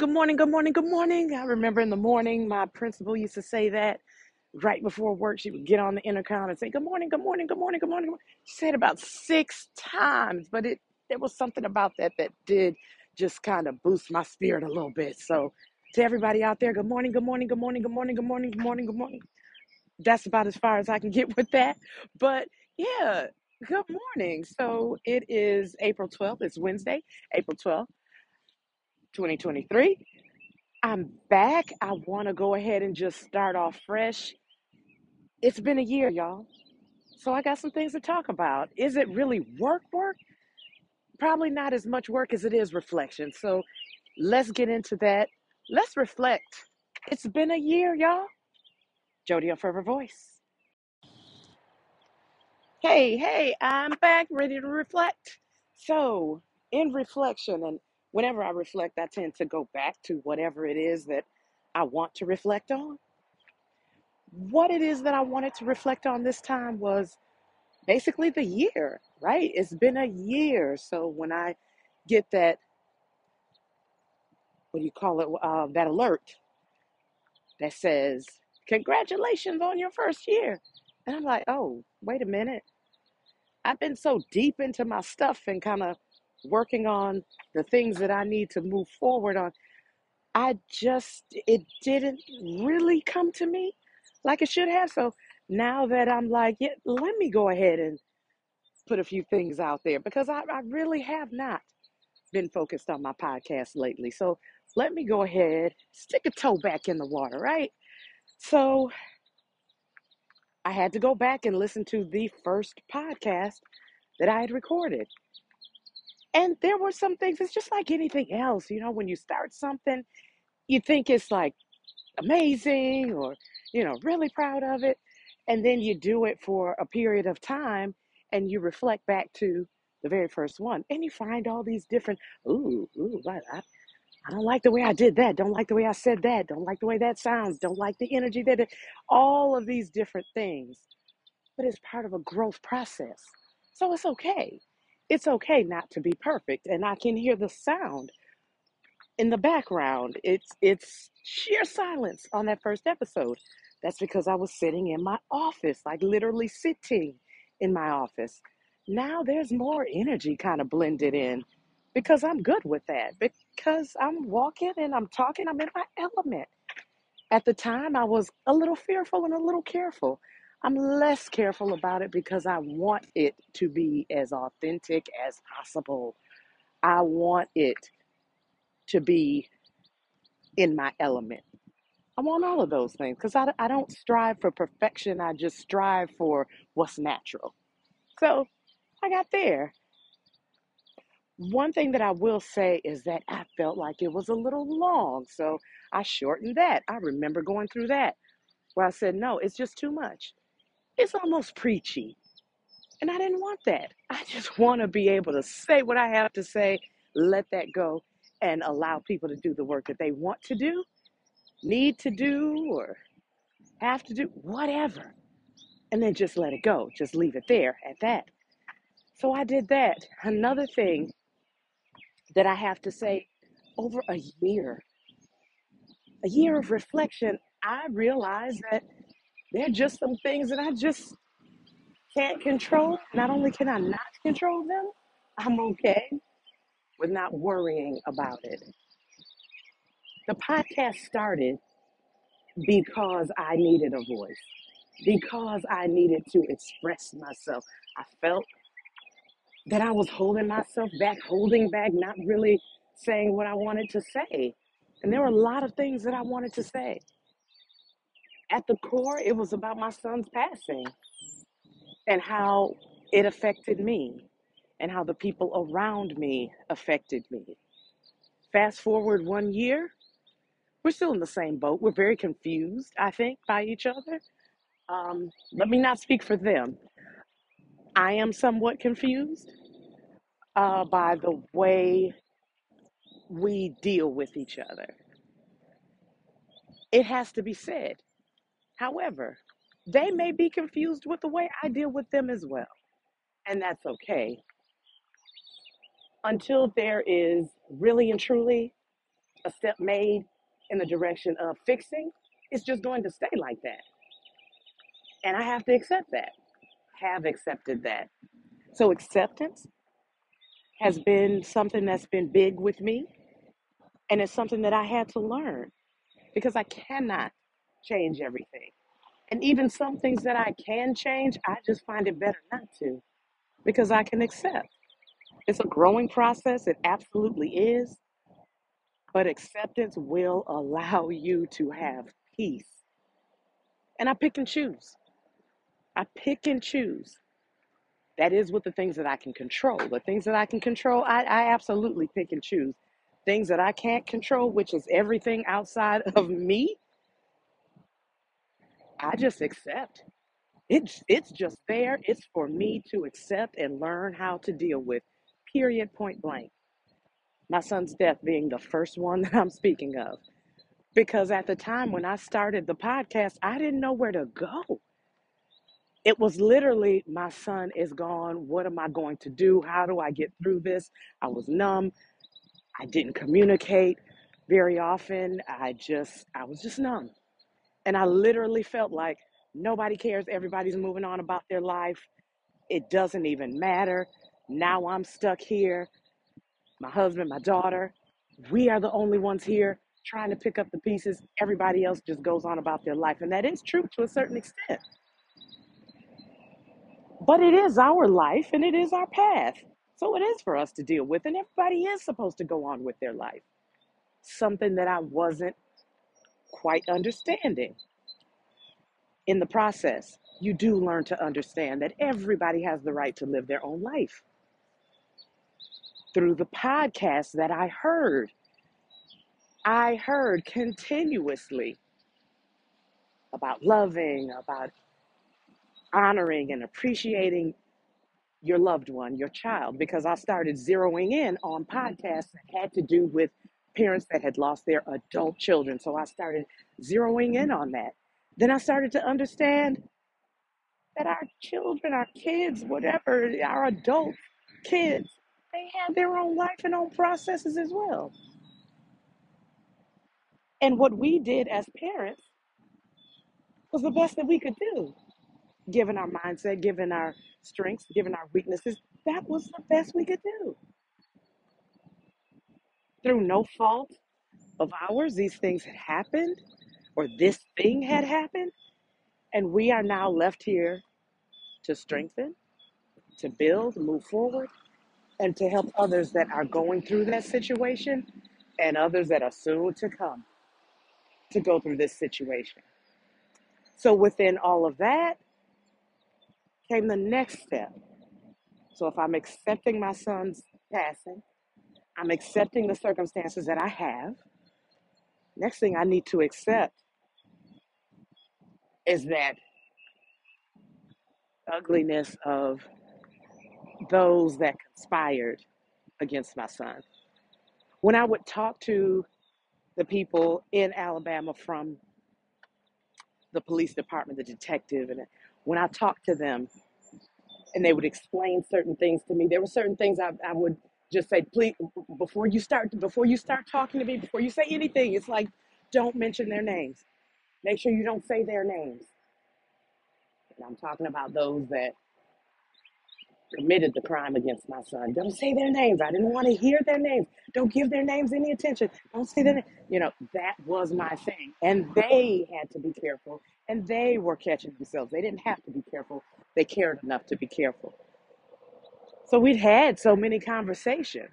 Good morning, good morning, good morning. I remember in the morning, my principal used to say that right before work. She would get on the intercom and say, Good morning, good morning, good morning, good morning. good morning." She said about six times, but it there was something about that that did just kind of boost my spirit a little bit. So, to everybody out there, good morning, good morning, good morning, good morning, good morning, good morning, good morning. That's about as far as I can get with that. But yeah, good morning. So, it is April 12th. It's Wednesday, April 12th, 2023. I'm back. I want to go ahead and just start off fresh. It's been a year, y'all. So I got some things to talk about. Is it really work work? Probably not as much work as it is reflection. So let's get into that. Let's reflect. It's been a year, y'all. Jodie, your forever voice. Hey, hey, I'm back, ready to reflect. So, in reflection, and whenever I reflect, I tend to go back to whatever it is that I want to reflect on. What it is that I wanted to reflect on this time was basically the year, right? It's been a year. So when I get that, what do you call it, uh, that alert that says, Congratulations on your first year. And I'm like, Oh, wait a minute. I've been so deep into my stuff and kind of working on the things that I need to move forward on. I just, it didn't really come to me like it should have. So now that I'm like, yeah, let me go ahead and put a few things out there because I, I really have not been focused on my podcast lately. So let me go ahead, stick a toe back in the water, right? So I had to go back and listen to the first podcast that I had recorded. And there were some things, it's just like anything else, you know, when you start something, you think it's like amazing or, you know, really proud of it. And then you do it for a period of time and you reflect back to the very first one and you find all these different, ooh, ooh, I, I, I don't like the way I did that. Don't like the way I said that. Don't like the way that sounds. Don't like the energy that it, all of these different things. But it's part of a growth process. So it's okay. It's okay not to be perfect. And I can hear the sound in the background. It's it's sheer silence on that first episode. That's because I was sitting in my office, like literally sitting in my office. Now there's more energy kind of blended in because I'm good with that. Because I'm walking and I'm talking, I'm in my element. At the time, I was a little fearful and a little careful. I'm less careful about it because I want it to be as authentic as possible. I want it to be in my element. I want all of those things because I, I don't strive for perfection. I just strive for what's natural. So I got there. One thing that I will say is that I felt like it was a little long. So I shortened that. I remember going through that where I said, no, it's just too much. It's almost preachy. And I didn't want that. I just want to be able to say what I have to say, let that go, and allow people to do the work that they want to do, need to do, or have to do, whatever. And then just let it go. Just leave it there at that. So I did that. Another thing that I have to say over a year, a year of reflection, I realized that there are just some things that I just can't control. Not only can I not control them, I'm okay with not worrying about it. The podcast started because I needed a voice, because I needed to express myself. I felt that I was holding myself back, holding back, not really saying what I wanted to say. And there were a lot of things that I wanted to say. At the core, it was about my son's passing and how it affected me and how the people around me affected me. Fast forward one year, we're still in the same boat. We're very confused, I think, by each other. Um, let me not speak for them. I am somewhat confused uh, by the way we deal with each other. It has to be said. However, they may be confused with the way I deal with them as well. And that's okay until there is really and truly a step made in the direction of fixing, it's just going to stay like that. And I have to accept that, have accepted that. So acceptance has been something that's been big with me, and it's something that I had to learn because I cannot change everything. And even some things that I can change, I just find it better not to because I can accept. It's a growing process, it absolutely is, but acceptance will allow you to have peace. And I pick and choose. I pick and choose. That is with the things that I can control. The things that I can control, I, I absolutely pick and choose. Things that I can't control, which is everything outside of me, I just accept. It's it's just there. It's for me to accept and learn how to deal with. Period point blank. My son's death being the first one that I'm speaking of. Because at the time when I started the podcast, I didn't know where to go. It was literally my son is gone. What am I going to do? How do I get through this? I was numb. I didn't communicate very often. I just I was just numb. And I literally felt like nobody cares. Everybody's moving on about their life. It doesn't even matter. Now I'm stuck here. My husband, my daughter, we are the only ones here trying to pick up the pieces. Everybody else just goes on about their life. And that is true to a certain extent. But it is our life and it is our path. So it is for us to deal with. And everybody is supposed to go on with their life. Something that I wasn't quite understanding. In the process, you do learn to understand that everybody has the right to live their own life. Through the podcast that I heard, I heard continuously about loving, about honoring, and appreciating your loved one, your child, because I started zeroing in on podcasts that had to do with parents that had lost their adult children. So I started zeroing in on that. Then I started to understand that our children, our kids, whatever, our adult kids, they have their own life and own processes as well. And what we did as parents was the best that we could do, given our mindset, given our strengths, given our weaknesses. That was the best we could do. Through no fault of ours, these things had happened, or this thing had happened, and we are now left here to strengthen, to build, move forward, and to help others that are going through that situation and others that are soon to come to go through this situation. So, within all of that came the next step. So, if I'm accepting my son's passing, I'm accepting the circumstances that I have. Next thing I need to accept is that ugliness of those that conspired against my son. When I would talk to the people in Alabama from the police department, the detective, and when I talked to them and they would explain certain things to me, there were certain things I, I would just say, please, before you start, before you start talking to me, before you say anything, it's like, don't mention their names. Make sure you don't say their names. And I'm talking about those that committed the crime against my son. Don't say their names. I didn't want to hear their names. Don't give their names any attention. Don't say their name. You know, that was my thing. And they had to be careful. And they were catching themselves. They didn't have to be careful. They cared enough to be careful. So we'd had so many conversations.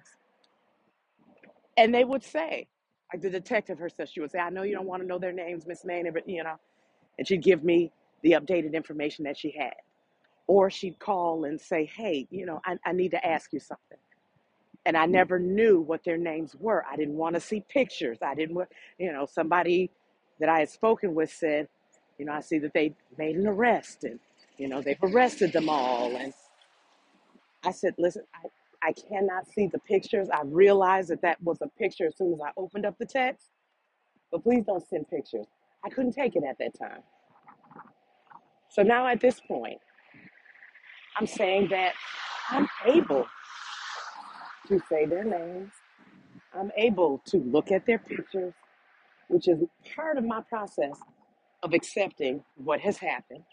And they would say, like the detective herself, she would say, I know you don't want to know their names, Miss Maynard, but you know, and she'd give me the updated information that she had. Or she'd call and say, Hey, you know, I, I need to ask you something. And I mm. never knew what their names were. I didn't want to see pictures. I didn't want, you know, somebody that I had spoken with said, you know, I see that they made an arrest and, you know, they've arrested them all. And I said, listen, I, I cannot see the pictures. I realized that that was a picture as soon as I opened up the text, but please don't send pictures. I couldn't take it at that time. So now at this point, I'm saying that I'm able to say their names I'm able to look at their pictures, which is part of my process of accepting what has happened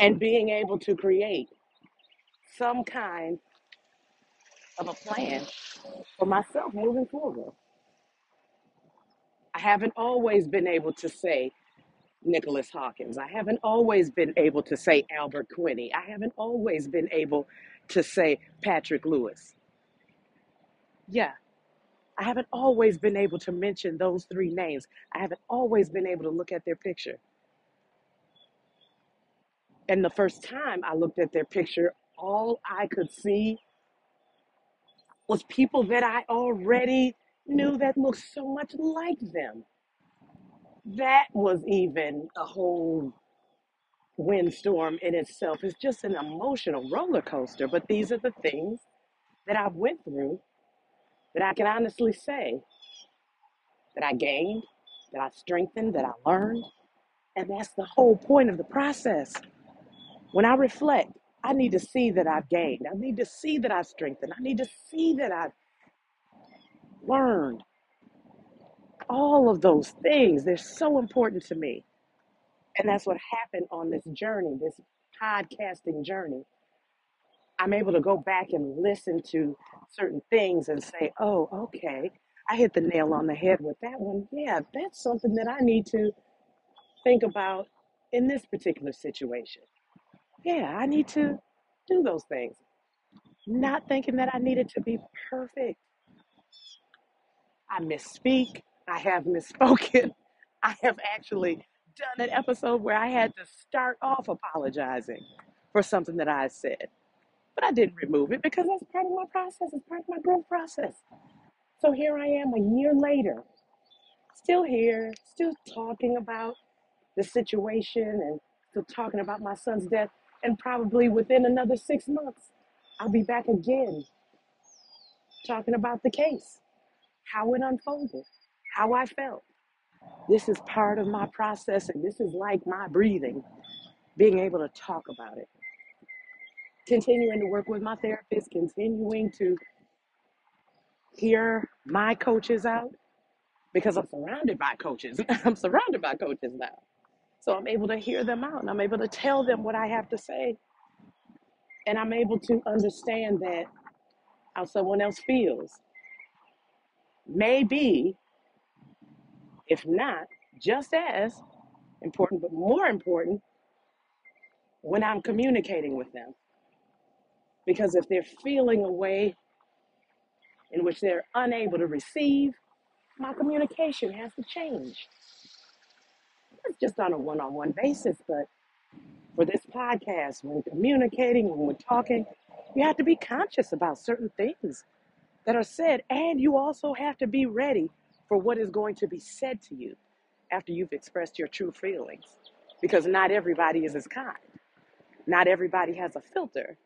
and being able to create some kind of a plan for myself moving forward. I haven't always been able to say Nicholas Hawkins. I haven't always been able to say Albert Quinney. I haven't always been able to say Patrick Lewis. Yeah, I haven't always been able to mention those three names. I haven't always been able to look at their picture. And the first time I looked at their picture, all I could see was people that I already knew that looked so much like them. That was even a whole windstorm in itself. It's just an emotional roller coaster. But these are the things that I've went through that I can honestly say that I gained, that I strengthened, that I learned. And that's the whole point of the process. When I reflect, I need to see that I've gained. I need to see that I've strengthened. I need to see that I've learned. All of those things, they're so important to me. And that's what happened on this journey, this podcasting journey. I'm able to go back and listen to certain things and say, oh, okay, I hit the nail on the head with that one. Yeah, that's something that I need to think about in this particular situation. Yeah, I need to do those things. Not thinking that I needed to be perfect. I misspeak. I have misspoken. I have actually done an episode where I had to start off apologizing for something that I said. But I didn't remove it because that's part of my process. It's part of my growth process. So here I am a year later, still here, still talking about the situation and still talking about my son's death. And probably within another six months, I'll be back again talking about the case, how it unfolded, how I felt. This is part of my process, and this is like my breathing, being able to talk about it. Continuing to work with my therapist, continuing to hear my coaches out because I'm surrounded by coaches. I'm surrounded by coaches now. So I'm able to hear them out and I'm able to tell them what I have to say. And I'm able to understand that how someone else feels. Maybe, if not, just as important, but more important when I'm communicating with them. Because if they're feeling a way in which they're unable to receive, my communication has to change. Just on a one on one basis, but for this podcast, when communicating, when we're talking, you have to be conscious about certain things that are said, and you also have to be ready for what is going to be said to you after you've expressed your true feelings. Because not everybody is as kind, not everybody has a filter,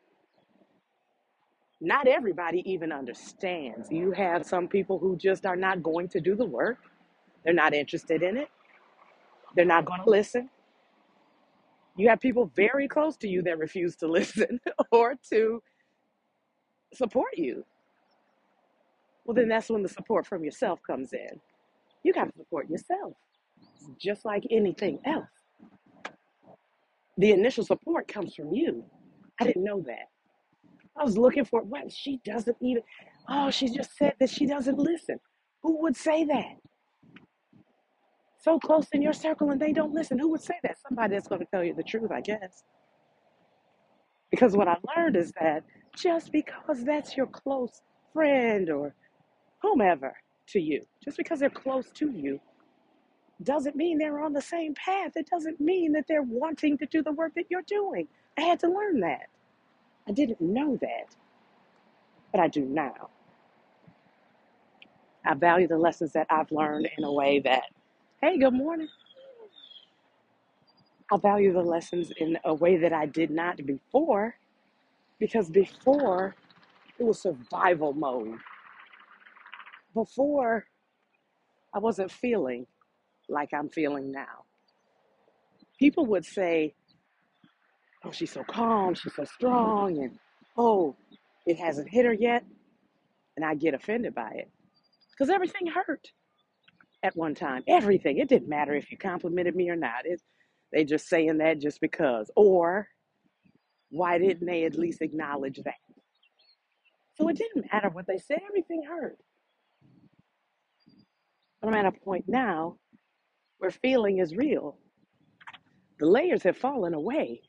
not everybody even understands. You have some people who just are not going to do the work, they're not interested in it, they're not going to mm-hmm. listen. You have people very close to you that refuse to listen or to support you. Well, then that's when the support from yourself comes in. You got to support yourself, just like anything else. The initial support comes from you. I didn't know that. I was looking for what she doesn't even. Oh, she just said that she doesn't listen. Who would say that? So close in your circle and they don't listen. Who would say that? Somebody that's going to tell you the truth, I guess. Because what I learned is that just because that's your close friend or whomever to you, just because they're close to you, doesn't mean they're on the same path. It doesn't mean that they're wanting to do the work that you're doing. I had to learn that. I didn't know that, but I do now. I value the lessons that I've learned in a way that, hey, good morning. I value the lessons in a way that I did not before because before it was survival mode. Before I wasn't feeling like I'm feeling now. People would say, oh, she's so calm, she's so strong, and oh, it hasn't hit her yet. and I get offended by it because everything hurt at one time. Everything. It didn't matter if you complimented me or not. It, they just saying that just because. Or why didn't they at least acknowledge that? So it didn't matter what they said. Everything hurt. But I'm at a point now where feeling is real. The layers have fallen away.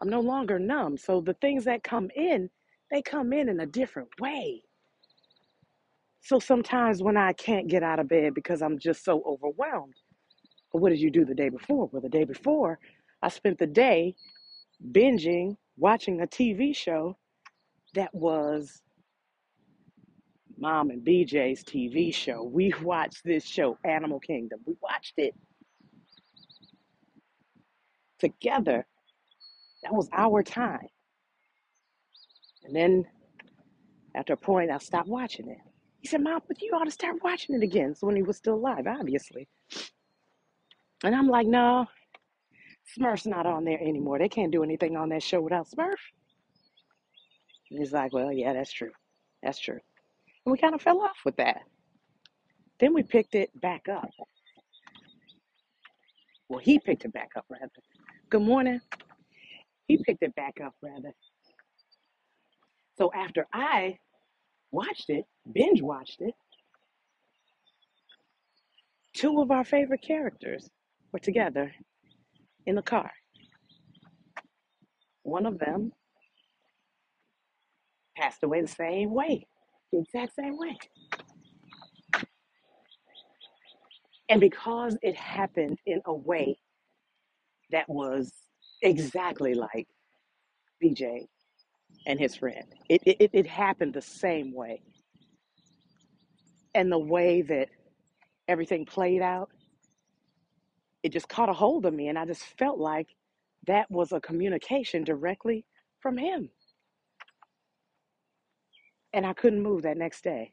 I'm no longer numb. So the things that come in, they come in in a different way. So sometimes when I can't get out of bed because I'm just so overwhelmed, what did you do the day before? Well, the day before, I spent the day binging, watching a TV show that was Mom and BJ's TV show. We watched this show, Animal Kingdom. We watched it together. That was our time. And then after a point, I stopped watching it. He said, Mom, but you ought to start watching it again. So when he was still alive, obviously. And I'm like, no, Smurf's not on there anymore. They can't do anything on that show without Smurf. And he's like, well, yeah, that's true. That's true. And we kind of fell off with that. Then we picked it back up. Well, he picked it back up, rather. Good morning. He picked it back up, rather. So after I watched it, binge watched it, two of our favorite characters were together in the car. One of them passed away the same way, the exact same way. And because it happened in a way that was exactly like BJ and his friend, it, it, it happened the same way. And the way that everything played out, it just caught a hold of me. And I just felt like that was a communication directly from him. And I couldn't move that next day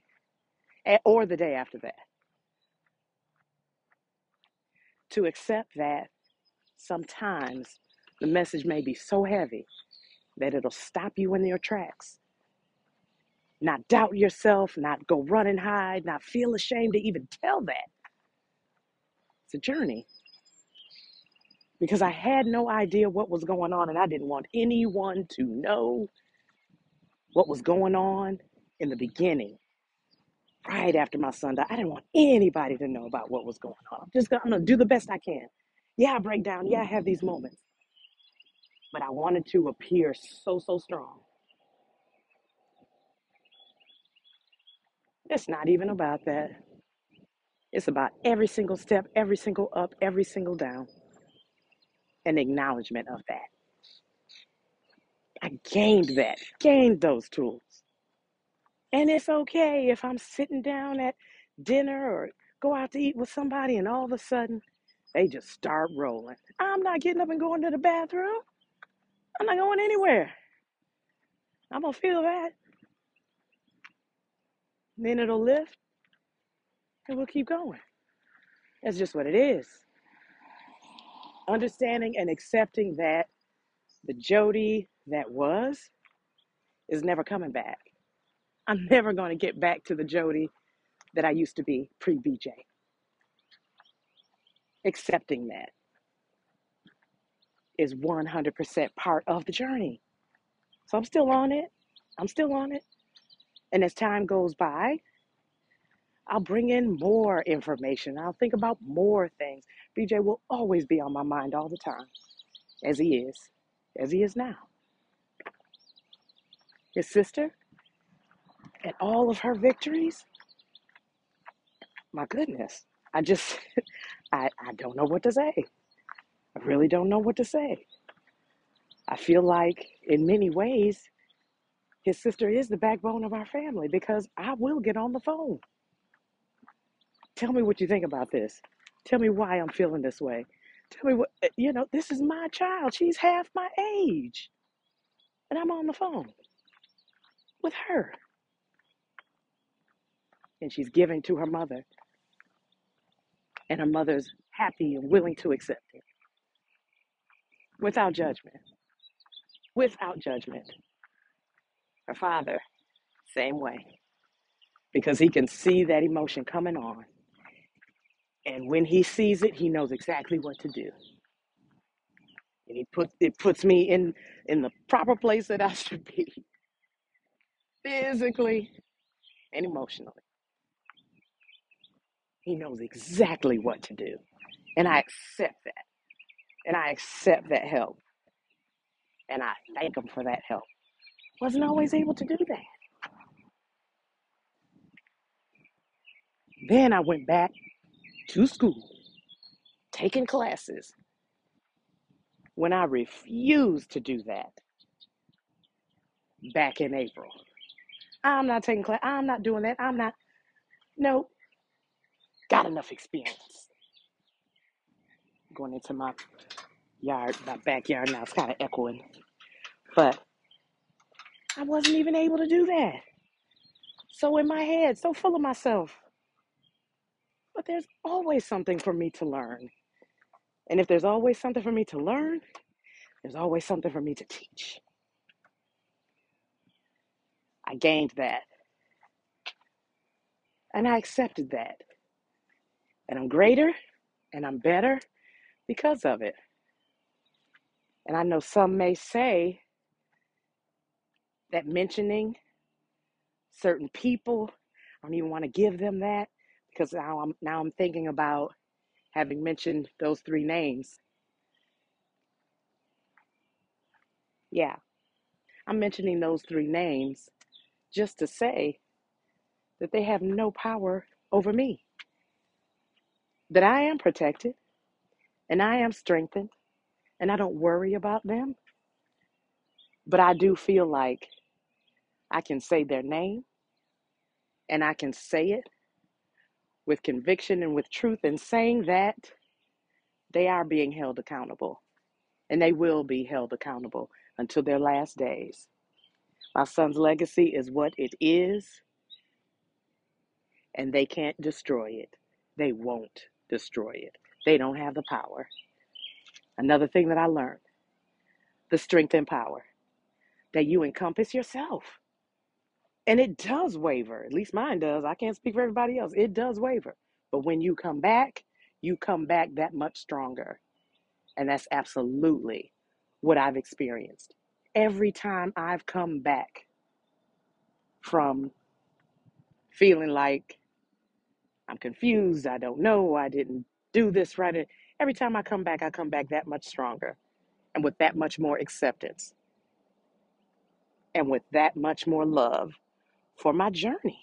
or the day after that. To accept that sometimes the message may be so heavy that it'll stop you in your tracks. Not doubt yourself, not go run and hide, not feel ashamed to even tell that. It's a journey because I had no idea what was going on and I didn't want anyone to know what was going on in the beginning, right after my son died. I didn't want anybody to know about what was going on. I'm just gonna do the best I can. Yeah, I break down. Yeah, I have these moments, but I wanted to appear so, so strong. It's not even about that. It's about every single step, every single up, every single down, and acknowledgement of that. I gained that, gained those tools. And it's okay if I'm sitting down at dinner or go out to eat with somebody and all of a sudden they just start rolling. I'm not getting up and going to the bathroom. I'm not going anywhere. I'm going to feel that. Then it'll lift and we'll keep going. That's just what it is. Understanding and accepting that the Jodie that was is never coming back. I'm never going to get back to the Jodie that I used to be pre BJ. Accepting that is 100% part of the journey. So I'm still on it. I'm still on it. And as time goes by, I'll bring in more information. I'll think about more things. BJ will always be on my mind all the time, as he is, as he is now. His sister and all of her victories, my goodness. I just, I, I don't know what to say. I really don't know what to say. I feel like, in many ways, his sister is the backbone of our family because I will get on the phone. Tell me what you think about this. Tell me why I'm feeling this way. Tell me what, eh, you know, this is my child. She's half my age. And I'm on the phone with her. And she's giving to her mother. And her mother's happy and willing to accept it without mm. judgment. Without judgment. Her father, same way. because he can see that emotion coming on. And when he sees it, he knows exactly what to do. And he put it puts me in in the proper place that I should be, physically and emotionally. He knows exactly what to do. And I accept that. And I accept that help. And I thank him for that help. Wasn't always able to do that. Then I went back to school, taking classes when I refused to do that back in April. I'm not taking class. I'm not doing that. I'm not. No, got enough experience. Going into my yard, my backyard now. It's kind of echoing, but I wasn't even able to do that. So in my head, so full of myself. But there's always something for me to learn. And if there's always something for me to learn, there's always something for me to teach. I gained that and I accepted that. And I'm greater and I'm better because of it. And I know some may say that mentioning certain people, I don't even want to give them that because now I'm now I'm thinking about having mentioned those three names. Yeah, I'm mentioning those three names just to say that they have no power over me, that I am protected and I am strengthened and I don't worry about them. But I do feel like I can say their name and I can say it with conviction and with truth and saying that they are being held accountable and they will be held accountable until their last days. My son's legacy is what it is, and they can't destroy it. They won't destroy it. They don't have the power. Another thing that I learned the strength and power that you encompass yourself. And it does waver, at least mine does. I can't speak for everybody else. It does waver. But when you come back, you come back that much stronger. And that's absolutely what I've experienced. Every time I've come back from feeling like I'm confused, I don't know, I didn't do this right. And Every time I come back, I come back that much stronger and with that much more acceptance and with that much more love for my journey.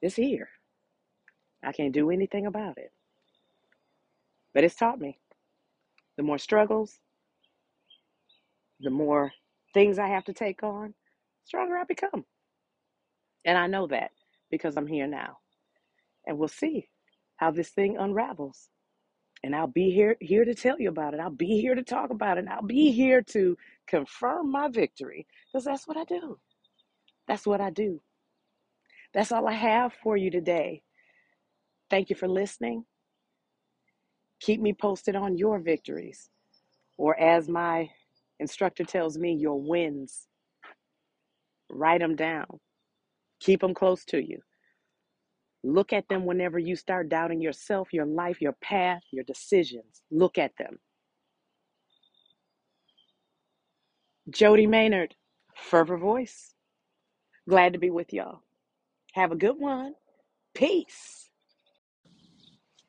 It's here. I can't do anything about it. But it's taught me the more struggles, the more things I have to take on, stronger I become. And I know that because I'm here now. And we'll see how this thing unravels. And I'll be here here to tell you about it. I'll be here to talk about it. And I'll be here to confirm my victory because that's what I do. That's what I do. That's all I have for you today. Thank you for listening. Keep me posted on your victories, or as my instructor tells me, your wins. Write them down. Keep them close to you. Look at them whenever you start doubting yourself, your life, your path, your decisions. Look at them. Jodie Maynard, Fervor Voice. Glad to be with y'all. Have a good one. Peace.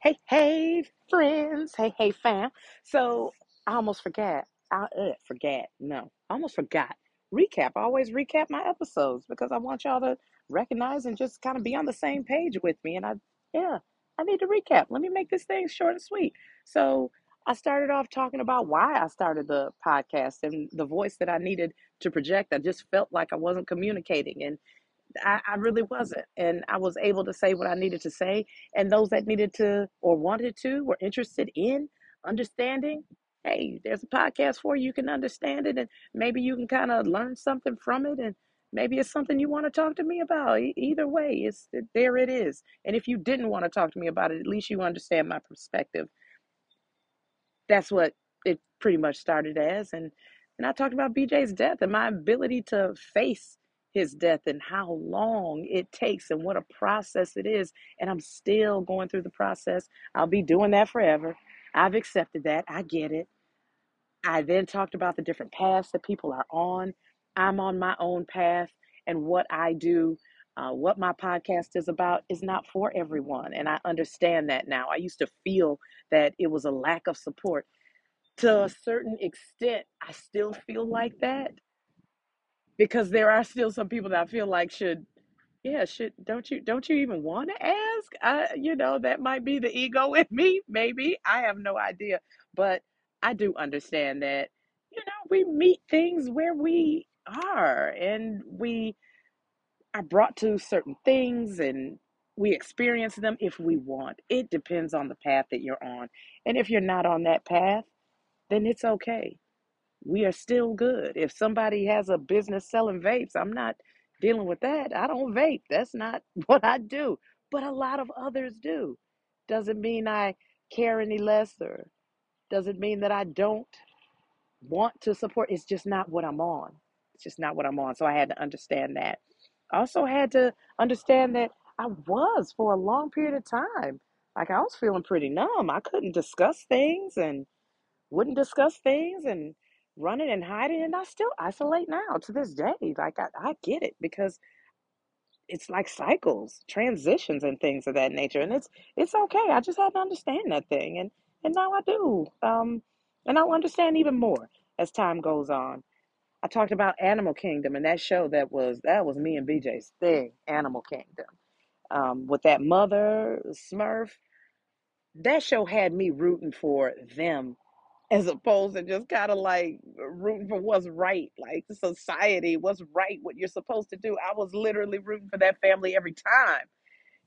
Hey, hey, friends. Hey, hey, fam. So I almost forgot. I uh, forgot. No, I almost forgot. Recap. I always recap my episodes because I want y'all to recognize and just kind of be on the same page with me. And I, yeah, I need to recap. Let me make this thing short and sweet. So I started off talking about why I started the podcast and the voice that I needed to project. I just felt like I wasn't communicating. And I, I really wasn't. And I was able to say what I needed to say. And those that needed to or wanted to were interested in understanding, hey, there's a podcast for you. You can understand it. And maybe you can kind of learn something from it. And maybe it's something you want to talk to me about. Either way, it's there it is. And if you didn't want to talk to me about it, at least you understand my perspective. That's what it pretty much started as. And and I talked about BJ's death and my ability to face his death and how long it takes and what a process it is. And I'm still going through the process. I'll be doing that forever. I've accepted that. I get it. I then talked about the different paths that people are on. I'm on my own path, and what I do, uh, what my podcast is about, is not for everyone. And I understand that now. I used to feel that it was a lack of support. To a certain extent, I still feel like that because there are still some people that I feel like should yeah should don't you don't you even want to ask I you know that might be the ego in me maybe I have no idea but I do understand that you know we meet things where we are and we are brought to certain things and we experience them if we want it depends on the path that you're on and if you're not on that path then it's okay we are still good. If somebody has a business selling vapes, I'm not dealing with that. I don't vape. That's not what I do. But a lot of others do. Doesn't mean I care any less or doesn't mean that I don't want to support. It's just not what I'm on. It's just not what I'm on. So I had to understand that. Also had to understand that I was for a long period of time. Like I was feeling pretty numb. I couldn't discuss things and wouldn't discuss things and running and hiding and I still isolate now to this day. Like I, I get it because it's like cycles, transitions and things of that nature. And it's it's okay. I just had to understand that thing and and now I do. Um and I'll understand even more as time goes on. I talked about Animal Kingdom and that show that was that was me and BJ's thing, Animal Kingdom. Um, with that mother Smurf, that show had me rooting for them as opposed to just kind of like rooting for what's right, like society, what's right, what you're supposed to do. I was literally rooting for that family every time.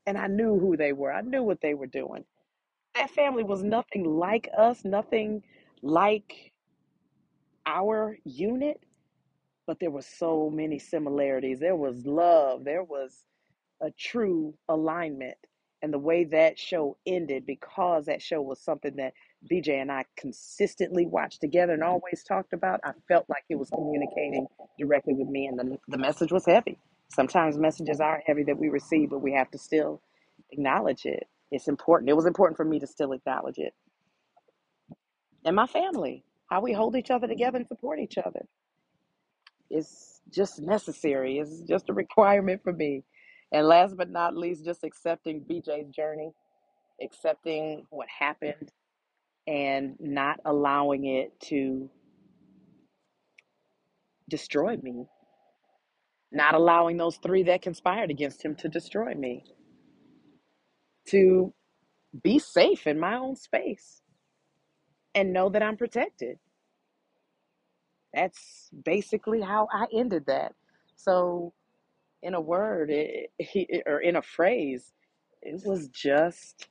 And I knew who they were, I knew what they were doing. That family was nothing like us, nothing like our unit, but there were so many similarities. There was love, there was a true alignment. And the way that show ended, because that show was something that BJ and I consistently watched together and always talked about, I felt like it was communicating directly with me, and the, the message was heavy. Sometimes messages are heavy that we receive, but we have to still acknowledge it. It's important. It was important for me to still acknowledge it. And my family, how we hold each other together and support each other. It's just necessary. It's just a requirement for me. And last but not least, just accepting BJ's journey, accepting what happened, and not allowing it to destroy me, not allowing those three that conspired against him to destroy me, to be safe in my own space and know that I'm protected. That's basically how I ended that. So, in a word, it, it, or in a phrase, it was just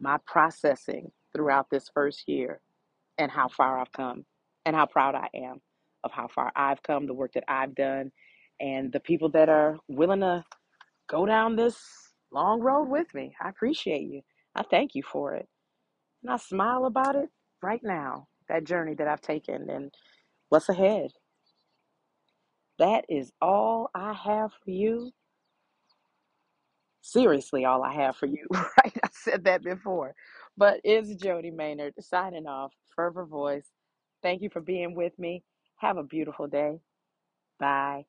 my processing throughout this first year and how far I've come and how proud I am of how far I've come, the work that I've done, and the people that are willing to go down this long road with me. I appreciate you. I thank you for it. And I smile about it right now, that journey that I've taken and what's ahead. That is all I have for you. Seriously, all I have for you, right? I said that before. But it's Jodie Maynard signing off, Fervor Voice. Thank you for being with me. Have a beautiful day. Bye.